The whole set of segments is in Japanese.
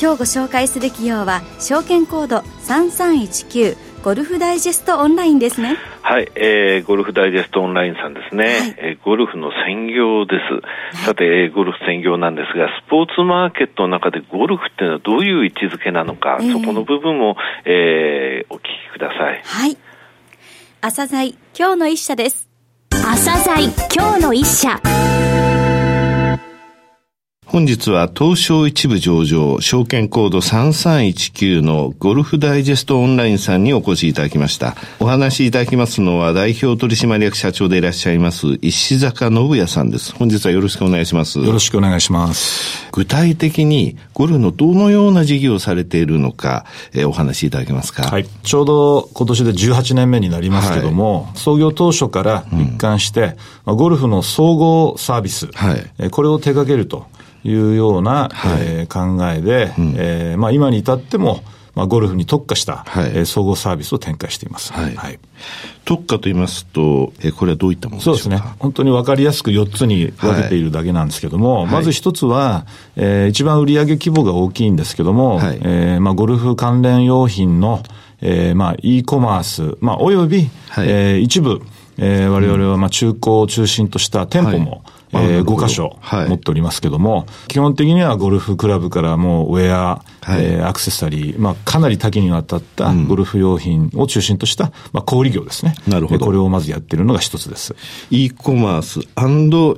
今日ご紹介する企業は証券コード3319ゴルフダイジェストオンラインですね。はい、えー、ゴルフダイジェストオンラインさんですね、はい、えー、ゴルフの専業です、さて、えー、ゴルフ専業なんですがスポーツマーケットの中でゴルフっていうのはどういう位置づけなのか、えー、そこの部分を、えー、お聞きください。はい。朝鮮今日の一社です。朝鮮今日の一社本日は東証一部上場、証券コード3319のゴルフダイジェストオンラインさんにお越しいただきました。お話しいただきますのは代表取締役社長でいらっしゃいます石坂信也さんです。本日はよろしくお願いします。よろしくお願いします。具体的にゴルフのどのような事業をされているのか、えー、お話しいただけますか？はい。ちょうど今年で18年目になりますけども、はい、創業当初から一貫して、うん、ゴルフの総合サービス、はい、これを手掛けると。いうような、はい、えー、考えで、うん、えー、まあ、今に至っても、まあ、ゴルフに特化した、はい、えー、総合サービスを展開しています。はい。はい、特化と言いますと、えー、これはどういったものでしょうか？そうですね。本当に分かりやすく4つに分けているだけなんですけども、はい、まず1つは、えー、一番売上規模が大きいんですけども、はい、えー、まあ、ゴルフ関連用品の、えー、まあ、e コマース、まあ、および、はい、えー、一部、えー、我々はまあ中古を中心とした店舗も、えー、5箇所持っておりますけども、はい、基本的にはゴルフクラブからもうウェア、はい、えー、アクセサリー、まあ、かなり多岐にわたったゴルフ用品を中心とした、まあ、小売業ですね。なるほど。これをまずやってるのが一つです。e コマース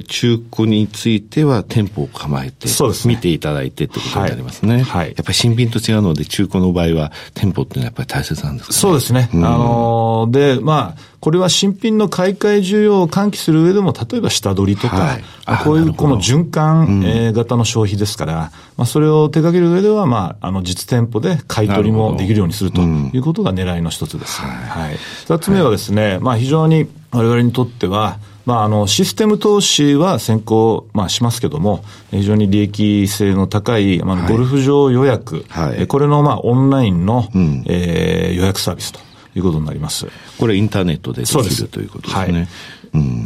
中古については店舗を構えて、そうですね。見ていただいてってことになりますね。はい。はい、やっぱり新品と違うので、中古の場合は店舗っていうのはやっぱり大切なんですか、ね、そうですね。うん、あのー、で、まあ、これは新品の買い替え需要を喚起する上でも、例えば下取りとか、はい、こういうこの循環、え型の消費ですから、まあ、それを手掛ける上では、まあ、あの、実店舗で買い取りもできるようにするということが狙いの一つです。はい。二つ目はですね、まあ、非常に我々にとっては、まあ、あの、システム投資は先行、まあ、しますけども、非常に利益性の高い、まあ、ゴルフ場予約、はい、これの、まあ、オンラインの、うん、えー、予約サービスと。いうことになります。これインターネットでできるということですね。はい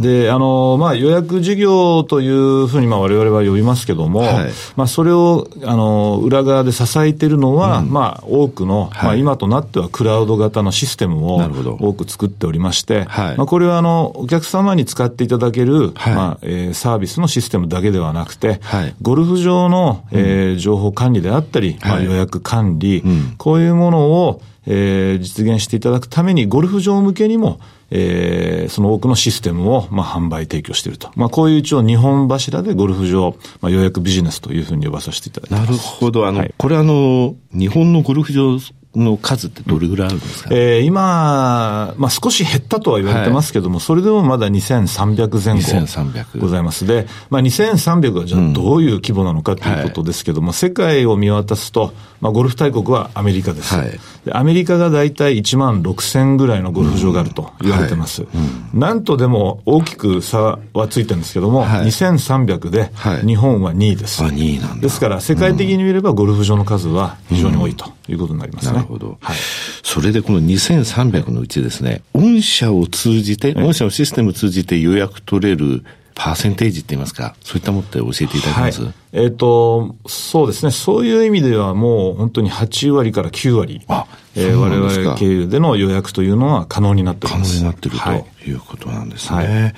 で、あの、まあ、予約事業というふうに、まあ、我々は呼びますけども、はい、まあ、それを、あの、裏側で支えているのは、うん、まあ、多くの、はい、まあ、今となってはクラウド型のシステムを多く作っておりまして、はい、まあ、これは、あの、お客様に使っていただける、まあ、えー、サービスのシステムだけではなくて、ゴルフ場の、えー、情報管理であったり、まあ、予約管理、うん、こういうものを、えー、実現していただくために、ゴルフ場向けにも、えー、その多くのシステムを、まあ、販売提供していると。まあ、こういう一応日本柱でゴルフ場、まあ、予約ビジネスというふうに呼ばさせていただきます。なるほど。あの、はい、これあの、日本のゴルフ場の数ってどれぐらいあるんですか、えー、今、まあ、少し減ったとは言われてますけども、はい、それでもまだ2300前後ございます。で、まあ、2300はじゃあどういう規模なのかということですけども、うん。はい、世界を見渡すと、まあ、ゴルフ大国はアメリカです。はい、でアメリカが大体1万6000ぐらいのゴルフ場があると言われてます。うん、なんとでも大きく差はついてるんですけども、はい、2300で日本は2位です。はい、2位なんですから、世界的に見ればゴルフ場の数は非常に多いということになりますね。なるほど。はい。それでこの2300のうちですね、御社を通じて、御社のシステムを通じて予約取れるパーセンテージって言いますか、そういったものって教えていただけます、はい、えっ、ー、と、そうですね。そういう意味ではもう本当に8割から9割、あえー、我々経由での予約というのは可能になっております。可能になっている、はい、ということなんですね。はい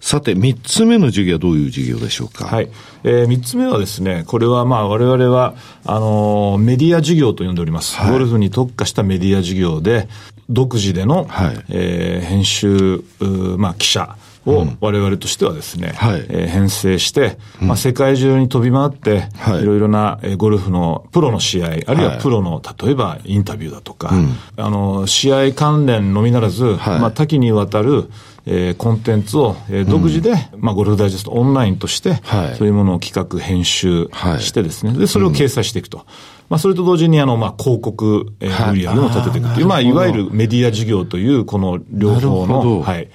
さて、三つ目の事業はどういう事業でしょうか？はい。えー、三つ目はですね、これはまあ我々は、あのー、メディア事業と呼んでおります。はい、ゴルフに特化したメディア事業で、独自での、はい、えー、編集、まあ記者、をを我々としてはですね、はい、えー、編成して、まあ、世界中に飛び回って、はい、いろいろなゴルフのプロの試合、あるいはプロの、例えばインタビューだとか、あの、試合関連のみならず、まあ、多岐にわたる、えー、コンテンツを、えー、独自で、うん、まあ、ゴルフダイジェストオンラインとして、はい、そういうものを企画、編集してですね、はい、で、それを掲載していくと。うん、まあ、それと同時に、あの、まあ、広告、えー、売り上げも立てていくという、まあ、いわゆるメディア事業という、この両方の、はい。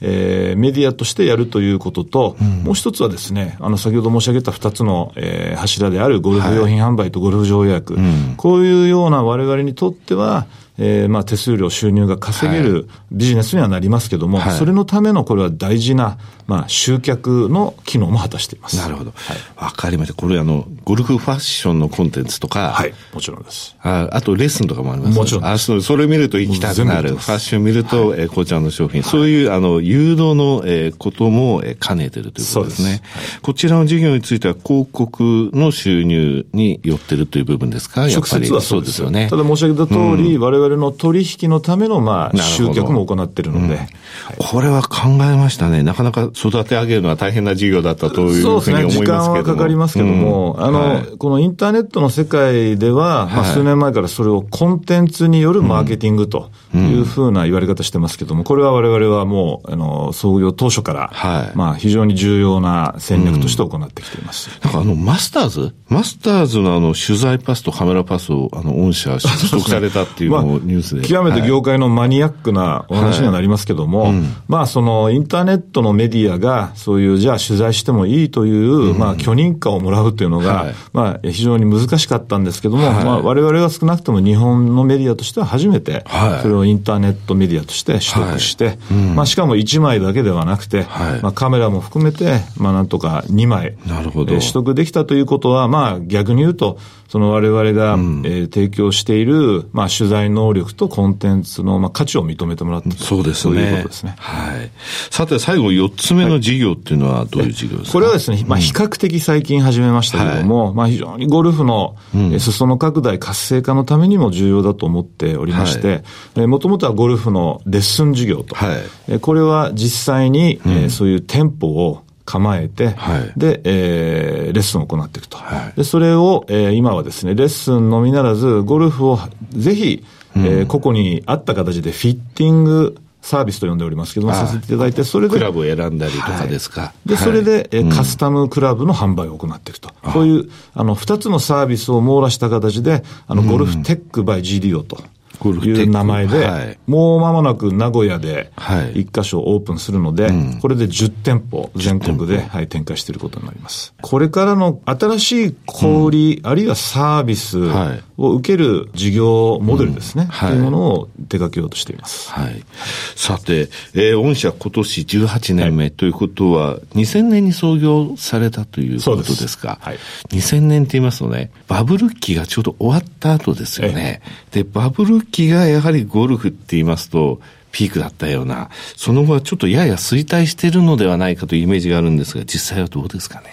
えー、メディアとしてやるということと、うん、もう一つはですね、あの、先ほど申し上げた二つの、えー、柱であるゴルフ用品販売とゴルフ場予約、はい。うん、こういうような我々にとっては、えー、まあ手数料収入が稼げるビジネスにはなりますけども、はい、それのためのこれは大事な、まあ、集客の機能も果たしています。なるほど。わ、はい、かりました。これあの、ゴルフファッションのコンテンツとか。はい、もちろんです。ああとレッスンとかもあります、もちろんあそ。それ見ると行きたくなる。ファッション見ると、はい、えー、こちらの商品。そういう、あの、誘導の、えー、ことも、えー、兼ねてるということですね。すこちらの事業については広告の収入によってるという部分ですか？やっぱり。そうですよね。ただ申し上げた通り、うん、我々の取引のための、まあ、集客も行っているので、うん。はい、これは考えましたね。なかなか育て上げるのは大変な事業だったというふうに思いますけども。そうですね。時間はかかりますけども、うん、あの、はい、このインターネットの世界では、まあ、数年前からそれをコンテンツによるマーケティングというふうな言われ方してますけども、これは我々はもう、あの、創業当初から、はい、まあ、非常に重要な戦略として行ってきています。なんかあの、マスターズ？マスターズのあの、取材パスとカメラパスを、あの、御社取得されたっていうのをニュースで。極めて業界のマニアックなお話にはなりますけども、はい。うん、まあそのインターネットのメディアがそういうじゃあ取材してもいいという、うん、まあ許認可をもらうというのが、はい、まあ非常に難しかったんですけども、はい、まあ我々は少なくとも日本のメディアとしては初めて、それをインターネットメディアとして取得して、うん、まあしかも1枚だけではなくて、まあカメラも含めて、まあなんとか2枚、取得できたということは、まあ逆に言うと、その我々が、うん、えー、提供している、まあ取材能力とコンテンツの、まあ価値を認めてもらったそうですね。そういうことですね。はい。さて、最後、4つ目の事業っていうのはどういう事業ですか、これはですね、まあ、比較的最近始めましたけれども、はい、まあ、非常にゴルフの、裾野拡大活性化のためにも重要だと思っておりまして、はい、もともとはゴルフのレッスン事業と。はい、これは実際に、うん、えー、そういう店舗を構えて、はい、で、えー、レッスンを行っていくと。はい、で、それを、えー、今はですね、レッスンのみならず、ゴルフをぜひ、うん、えー、個々に合った形でフィッティングサービスと呼んでおりますけども、させていただいて、それで。クラブを選んだりとかですか。はい、で、それで、え、カスタムクラブの販売を行っていくと。こういう、あの、二つのサービスを網羅した形で、あの、ゴルフテックバイ GDO と。いう名前で、はい、もう間もなく名古屋で1箇所オープンするので、はいうん、これで10店舗全国で、はい、展開していることになります。これからの新しい小売り、うん、あるいはサービスを受ける事業モデルですね、うん、というものを手掛けようとしています。はい。さて、えー、御社今年18年目ということは、2000年に創業されたということですか？はい。2000年って言いますとね、バブル期がちょうど終わった後ですよね。で、バブル期がやはりゴルフって言いますと、ピークだったような、その後はちょっとやや衰退しているのではないかというイメージがあるんですが、実際はどうですかね？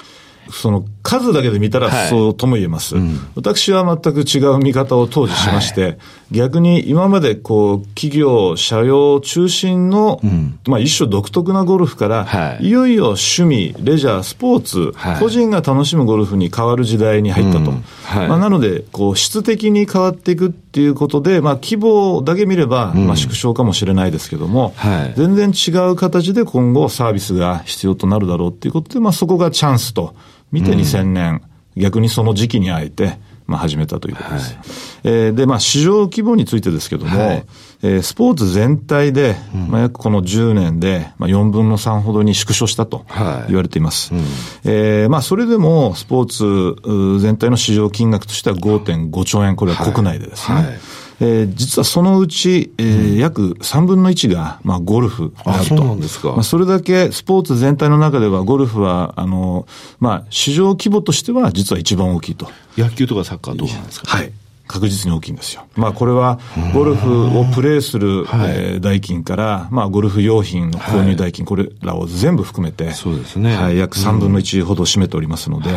その数だけで見たらそうとも言えます。はいうん、私は全く違う見方を当時しまして、はい、逆に今までこう企業、社用中心の、うん、まあ一種独特なゴルフから、はい、いよいよ趣味、レジャー、スポーツ、個人が楽しむゴルフに変わる時代に入ったと。うん、まあ、なので、こう質的に変わっていくっていうことで、まあ規模だけ見れば、まあ縮小かもしれないですけども、全然違う形で今後サービスが必要となるだろうっていうことで、まあそこがチャンスと。見て2000年、うん、逆にその時期にあえて、まあ、始めたということです。はい、えー、で、まあ、市場規模についてですけども、はい、えー、スポーツ全体で、うん、まあ、約この10年で、まあ、4分の3ほどに縮小したと言われています。はいうん、えー、まあ、それでも、スポーツ全体の市場金額としては5.5兆円、これは国内でですね。はいえー、実はそのうち、えー、うん、約3分の1が、まあ、ゴルフであると。そうなんですか。まあ、それだけスポーツ全体の中では、ゴルフは、あの、まあ、市場規模としては、実は一番大きいと。野球とかサッカーどうなんですか？はい。確実に大きいんですよ。まあこれは、ゴルフをプレーする、えー、代金から、まあゴルフ用品の購入代金、これらを全部含めて、そうですね。はい、約3分の1ほど占めておりますので、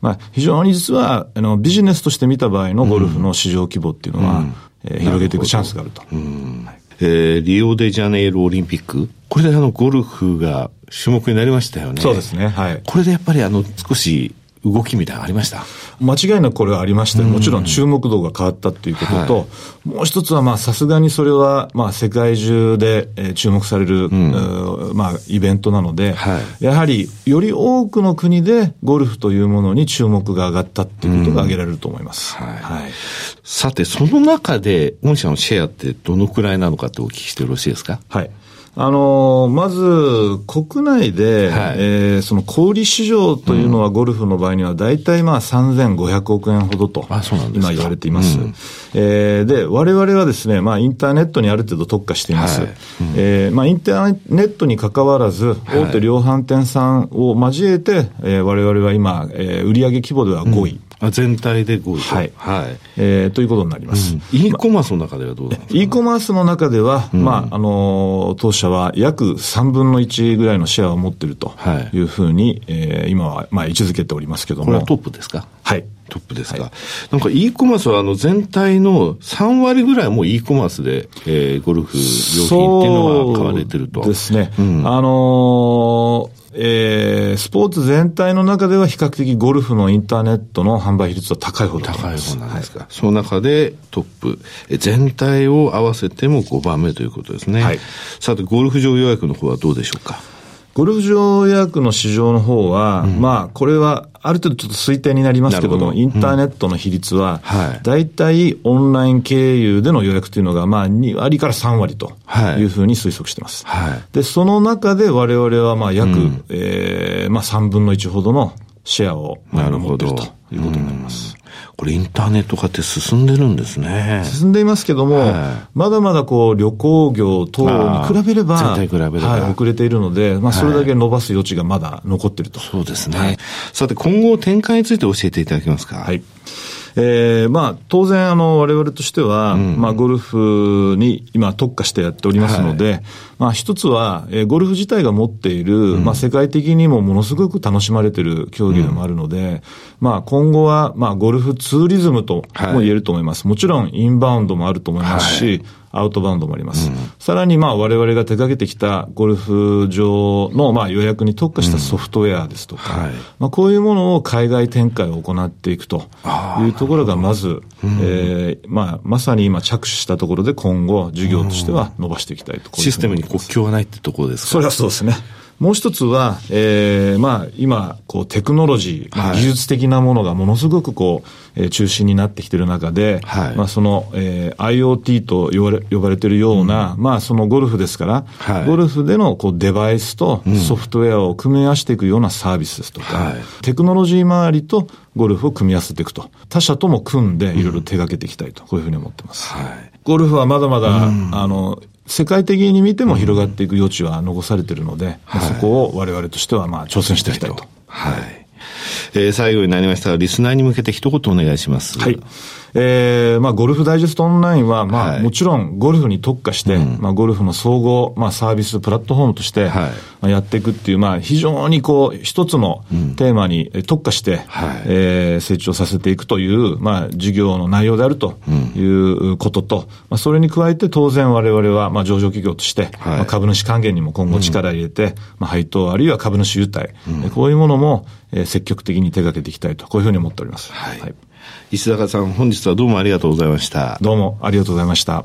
まあ非常に実は、あの、ビジネスとして見た場合のゴルフの市場規模っていうのは、えー、広げていくチャンスがあると。えー、リオデジャネイロオリンピックこれであの、ゴルフが種目になりましたよね。そうですね。はい。これでやっぱりあの、少し動きみたいなのありました？間違いなくこれはありまして、もちろん注目度が変わったっていうことと、はい、もう一つはまあさすがにそれはまあ世界中で、え注目される、うん、まあイベントなので、はい、やはりより多くの国でゴルフというものに注目が上がったっていうことが挙げられると思います。はい、はい、さて、その中で、御社のシェアってどのくらいなのかってお聞きしてよろしいですか？はい。あのまず、国内で、はい、えー、その小売市場というのは、ゴルフの場合には、大体まあ3500億円ほどと、今言われています。うん、えー、で、我々はですね、まあ、インターネットにある程度特化しています。はい。うん、えー、まあ、インターネットに関わらず、大手量販店さんを交えて、えー、我々は今、えー、売上規模では5位。うんあ全体で5位はい。はい。えー、ということになります。うん、e コマースの中ではどうですか？E コマースの中では、うん、まあ、あの、当社は約3分の1ぐらいのシェアを持っているというふうに、はい、えー、今は、まあ、位置づけておりますけども。これはトップですか？はい。トップですか。はい、なんか e コマースはあの全体の3割ぐらいもう e コマースで、えー、ゴルフ用品っていうのが買われてると。ですね。うん、あのーえー、スポーツ全体の中では比較的ゴルフのインターネットの販売比率は高い方だと高い方なんですか。はい、その中でトップ、全体を合わせても5番目ということですね。はい、さて、ゴルフ場予約の方はどうでしょうか？ゴルフ場予約の市場の方は、うん、まあ、これはある程度ちょっと推定になりますけども、ど。インターネットの比率は、大体オンライン経由での予約というのが、まあ、2割から3割とい。うふうに推測しています。はい、で、その中で我々は、まあ、約、うん、えー、まあ、3分の1ほどのシェアを、まあ、持っているということになります。これインターネット化って進んでるんですね。進んでいますけども、はい、まだまだこう旅行業等に比べれば、比べれば、はい、遅れているので、まあそれだけ伸ばす余地がまだ残っていると。そうですね。はい、さて今後展開について教えていただけますか？はい。えー、まあ、当然、あの、我々としては、うん、まあ、ゴルフに今特化してやっておりますので、はい、まあ、一つは、えー、ゴルフ自体が持っている、うん、まあ、世界的にもものすごく楽しまれている競技でもあるので、うん、まあ、今後は、まあ、ゴルフツーリズムとも言えると思います。はい、もちろん、インバウンドもあると思いますし、はいアウトバウンドもあります。うん、さらにまあ我々が手掛けてきたゴルフ場のまあ予約に特化したソフトウェアですとか、うんはい、まあこういうものを海外展開を行っていくというところがまず、うん、えー、まあまさに今着手したところで今後事業としては伸ばしていきたいと。システムに国境はないってところですか？それはそうですね。もう一つは、えー、まあ、今、こう、テクノロジー、はい、技術的なものがものすごくこう、えー、中心になってきている中で、はい、まあ、その、えー、IoT と呼ばれ、呼ばれているような、うん、まあ、そのゴルフですから、はい、ゴルフでの、こう、デバイスとソフトウェアを組み合わせていくようなサービスですとか、はい、テクノロジー周りとゴルフを組み合わせていくと。他社とも組んで、いろいろ手掛けていきたいと、こういうふうに思ってます。はい、ゴルフはまだまだ、うん、あの、世界的に見ても広がっていく余地は残されているので、うん、そこを我々としてはまあ挑戦していきたいと。はい。えー、最後になりましたが、リスナーに向けて一言お願いします。はい。えー、まあ、ゴルフダイジェストオンラインは、まあ、はい、もちろんゴルフに特化して、うん、まあ、ゴルフの総合、まあ、サービスプラットフォームとして、はい、まあ、やっていくっていう、まあ、非常にこう、一つのテーマに特化して、うん、えー、成長させていくという、まあ、事業の内容であるということと、うん、まあ、それに加えて当然我々は、まあ、上場企業として、はい、まあ、株主還元にも今後力入れて、まあ、配当あるいは株主優待、こういうものも、えー、積極的に手掛けていきたいと、こういうふうに思っております。はい、はい石坂さん、本日はどうもありがとうございました。どうもありがとうございました。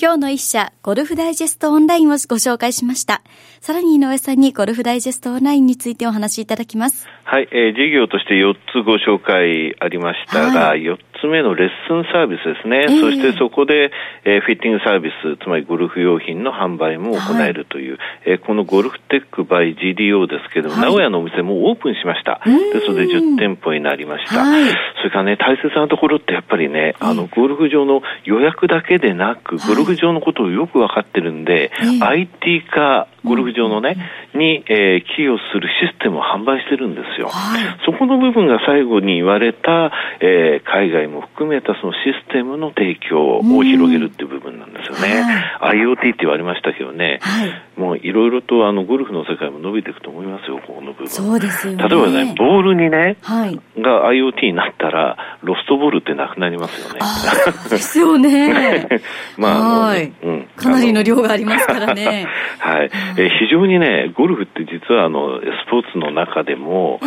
今日の一社、ゴルフダイジェストオンラインをご紹介しました。さらに井上さんにゴルフダイジェストオンラインについてお話しいただきます。はい、えー、事業として4つご紹介ありましたが、はい、4つ目のレッスンサービスですね。えー、そしてそこで、えー、フィッティングサービス、つまりゴルフ用品の販売も行えるという、はい、えー、このゴルフテックバイ GDO ですけども、はい、名古屋のお店もオープンしました。で、それで10店舗になりました。はい、それからね、大切なところってやっぱりね、あの、ゴルフ場の予約だけでなく、ゴルフ場のことをよくわかってるんで、IT 化、ゴルフ場のね、に、えー、寄与するシステムを販売してるんですよ。はい、そこの部分が最後に言われた、えー、海外も含めたそのシステムの提供を広げるっていう部分なんですよね。はい、IoT って言われましたけどね、はい、もういろいろとあのゴルフの世界も伸びていくと思いますよ、ここの部分。そうですよね。例えばね、ボールにね、はい、が IoT になったら、ロストボールってなくなりますよね。ですよね。まあ、はい、うん。かなりの量がありますからね。はい。え非常にね、ゴルフって実はあの、スポーツの中でも、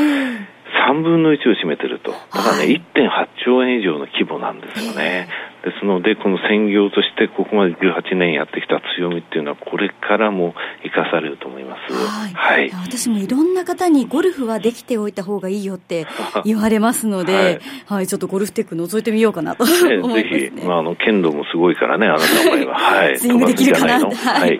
3分の1を占めてると。だからね、はい、1.8兆円以上の規模なんですよね。ですので、この専業としてここまで18年やってきた強みっていうのは、これからも生かされると思います。はい。はい、私もいろんな方にゴルフはできておいた方がいいよって 言われますので、はい、はい、ちょっとゴルフテック覗いてみようかなと思います、ね、ぜひ、まあ、あの、剣道もすごいからね、あなたの場合は。はい。スイングできるかな。はい。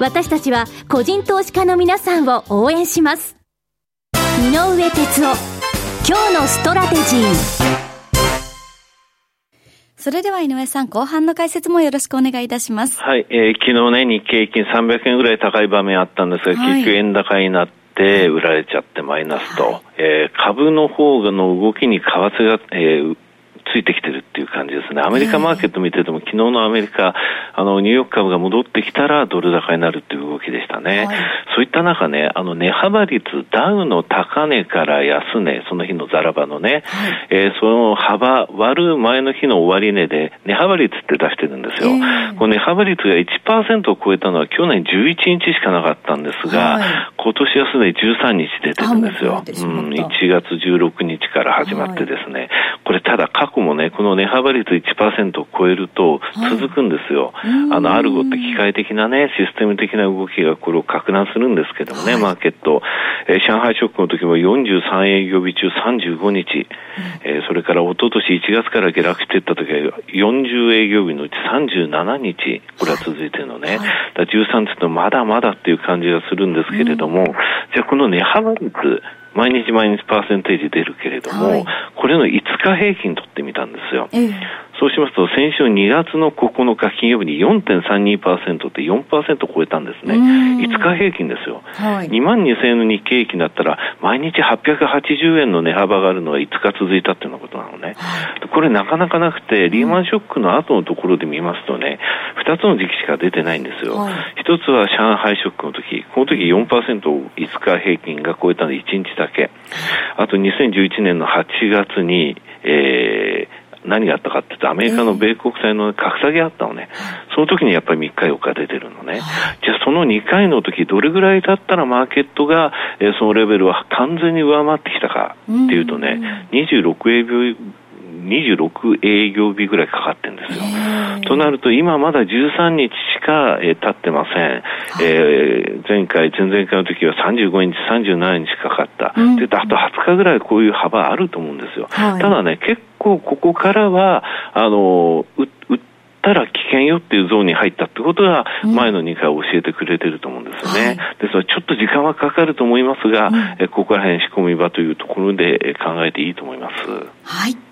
私たちは個人投資家の皆さんを応援します。井上哲夫今日のストラテジー。それでは井上さん、後半の解説もよろしくお願いいたします。はい、えー、昨日ね、日経平均300円ぐらい高い場面あったんですが、はい、結局円高になって、売られちゃってマイナスと、はい、えー、株の方の動きに為替が、えー、ついてきてるっていう感じですね。アメリカマーケット見てても、昨日のアメリカ、あの、ニューヨーク株が戻ってきたらドル高になるっていう動きでしたね。はい、そういった中ね、あの、値幅率、ダウの高値から安値、その日のザラバのね、はい、えー、その幅割る前の日の終値で、値幅率って出してるんですよ。えー、この値幅率が1%を超えたのは去年11日しかなかったんですが、はい、今年安値13日出てるんですよ。うん、1月16日から始まってですね、これただ過去もね、この値幅率1%を超えると続くんですよ。はい、あの、アルゴって機械的なね、システム的な動きがこれを拡大するんですけどもね、はい、マーケット。えー、上海ショックの時も43営業日中35日、うん、えー、それから一昨年1月から下落していった時は40営業日のうち37日、これは続いてるのね。はい、だ13って言うとまだまだっていう感じがするんですけれども、うん、じゃあこの値幅率、毎日毎日パーセンテージ出るけれども、はい、これの5日平均取ってみたんですよ。えー、そうしますと、先週2月の9日金曜日に4.32%って4%超えたんですね。5日平均ですよ。はい、2万2000円の日経平均だったら、毎日880円の値幅があるのが5日続いたっていうようなことなのね。はい、これなかなかなくて、リーマンショックの後のところで見ますとね、2つの時期しか出てないんですよ。はい、1つは上海ショックの時、この時4%を5日平均が超えたので1日だけ。あと2011年の8月に、えー、何があったかって言うと、アメリカの米国債の格下げあったのね。その時にやっぱり3日4日出てるのね。じゃあその2回の時、どれぐらいだったらマーケットが、えー、そのレベルは完全に上回ってきたかっていうとね、26営業26営業日ぐらいかかってるんですよ。となると、今まだ13日しか、えー、経ってません。えー、前回、前々回の時は35日、37日かかった。うん、で、あと20日ぐらいこういう幅あると思うんですよ。はい、ただね、結構ここからは、あの、う、うたら危険よっていうゾーンに入ったってことが、前の2回教えてくれてると思うんですよね。うんですからちょっと時間はかかると思いますが、うん、ここら辺仕込み場というところで考えていいと思います。はい。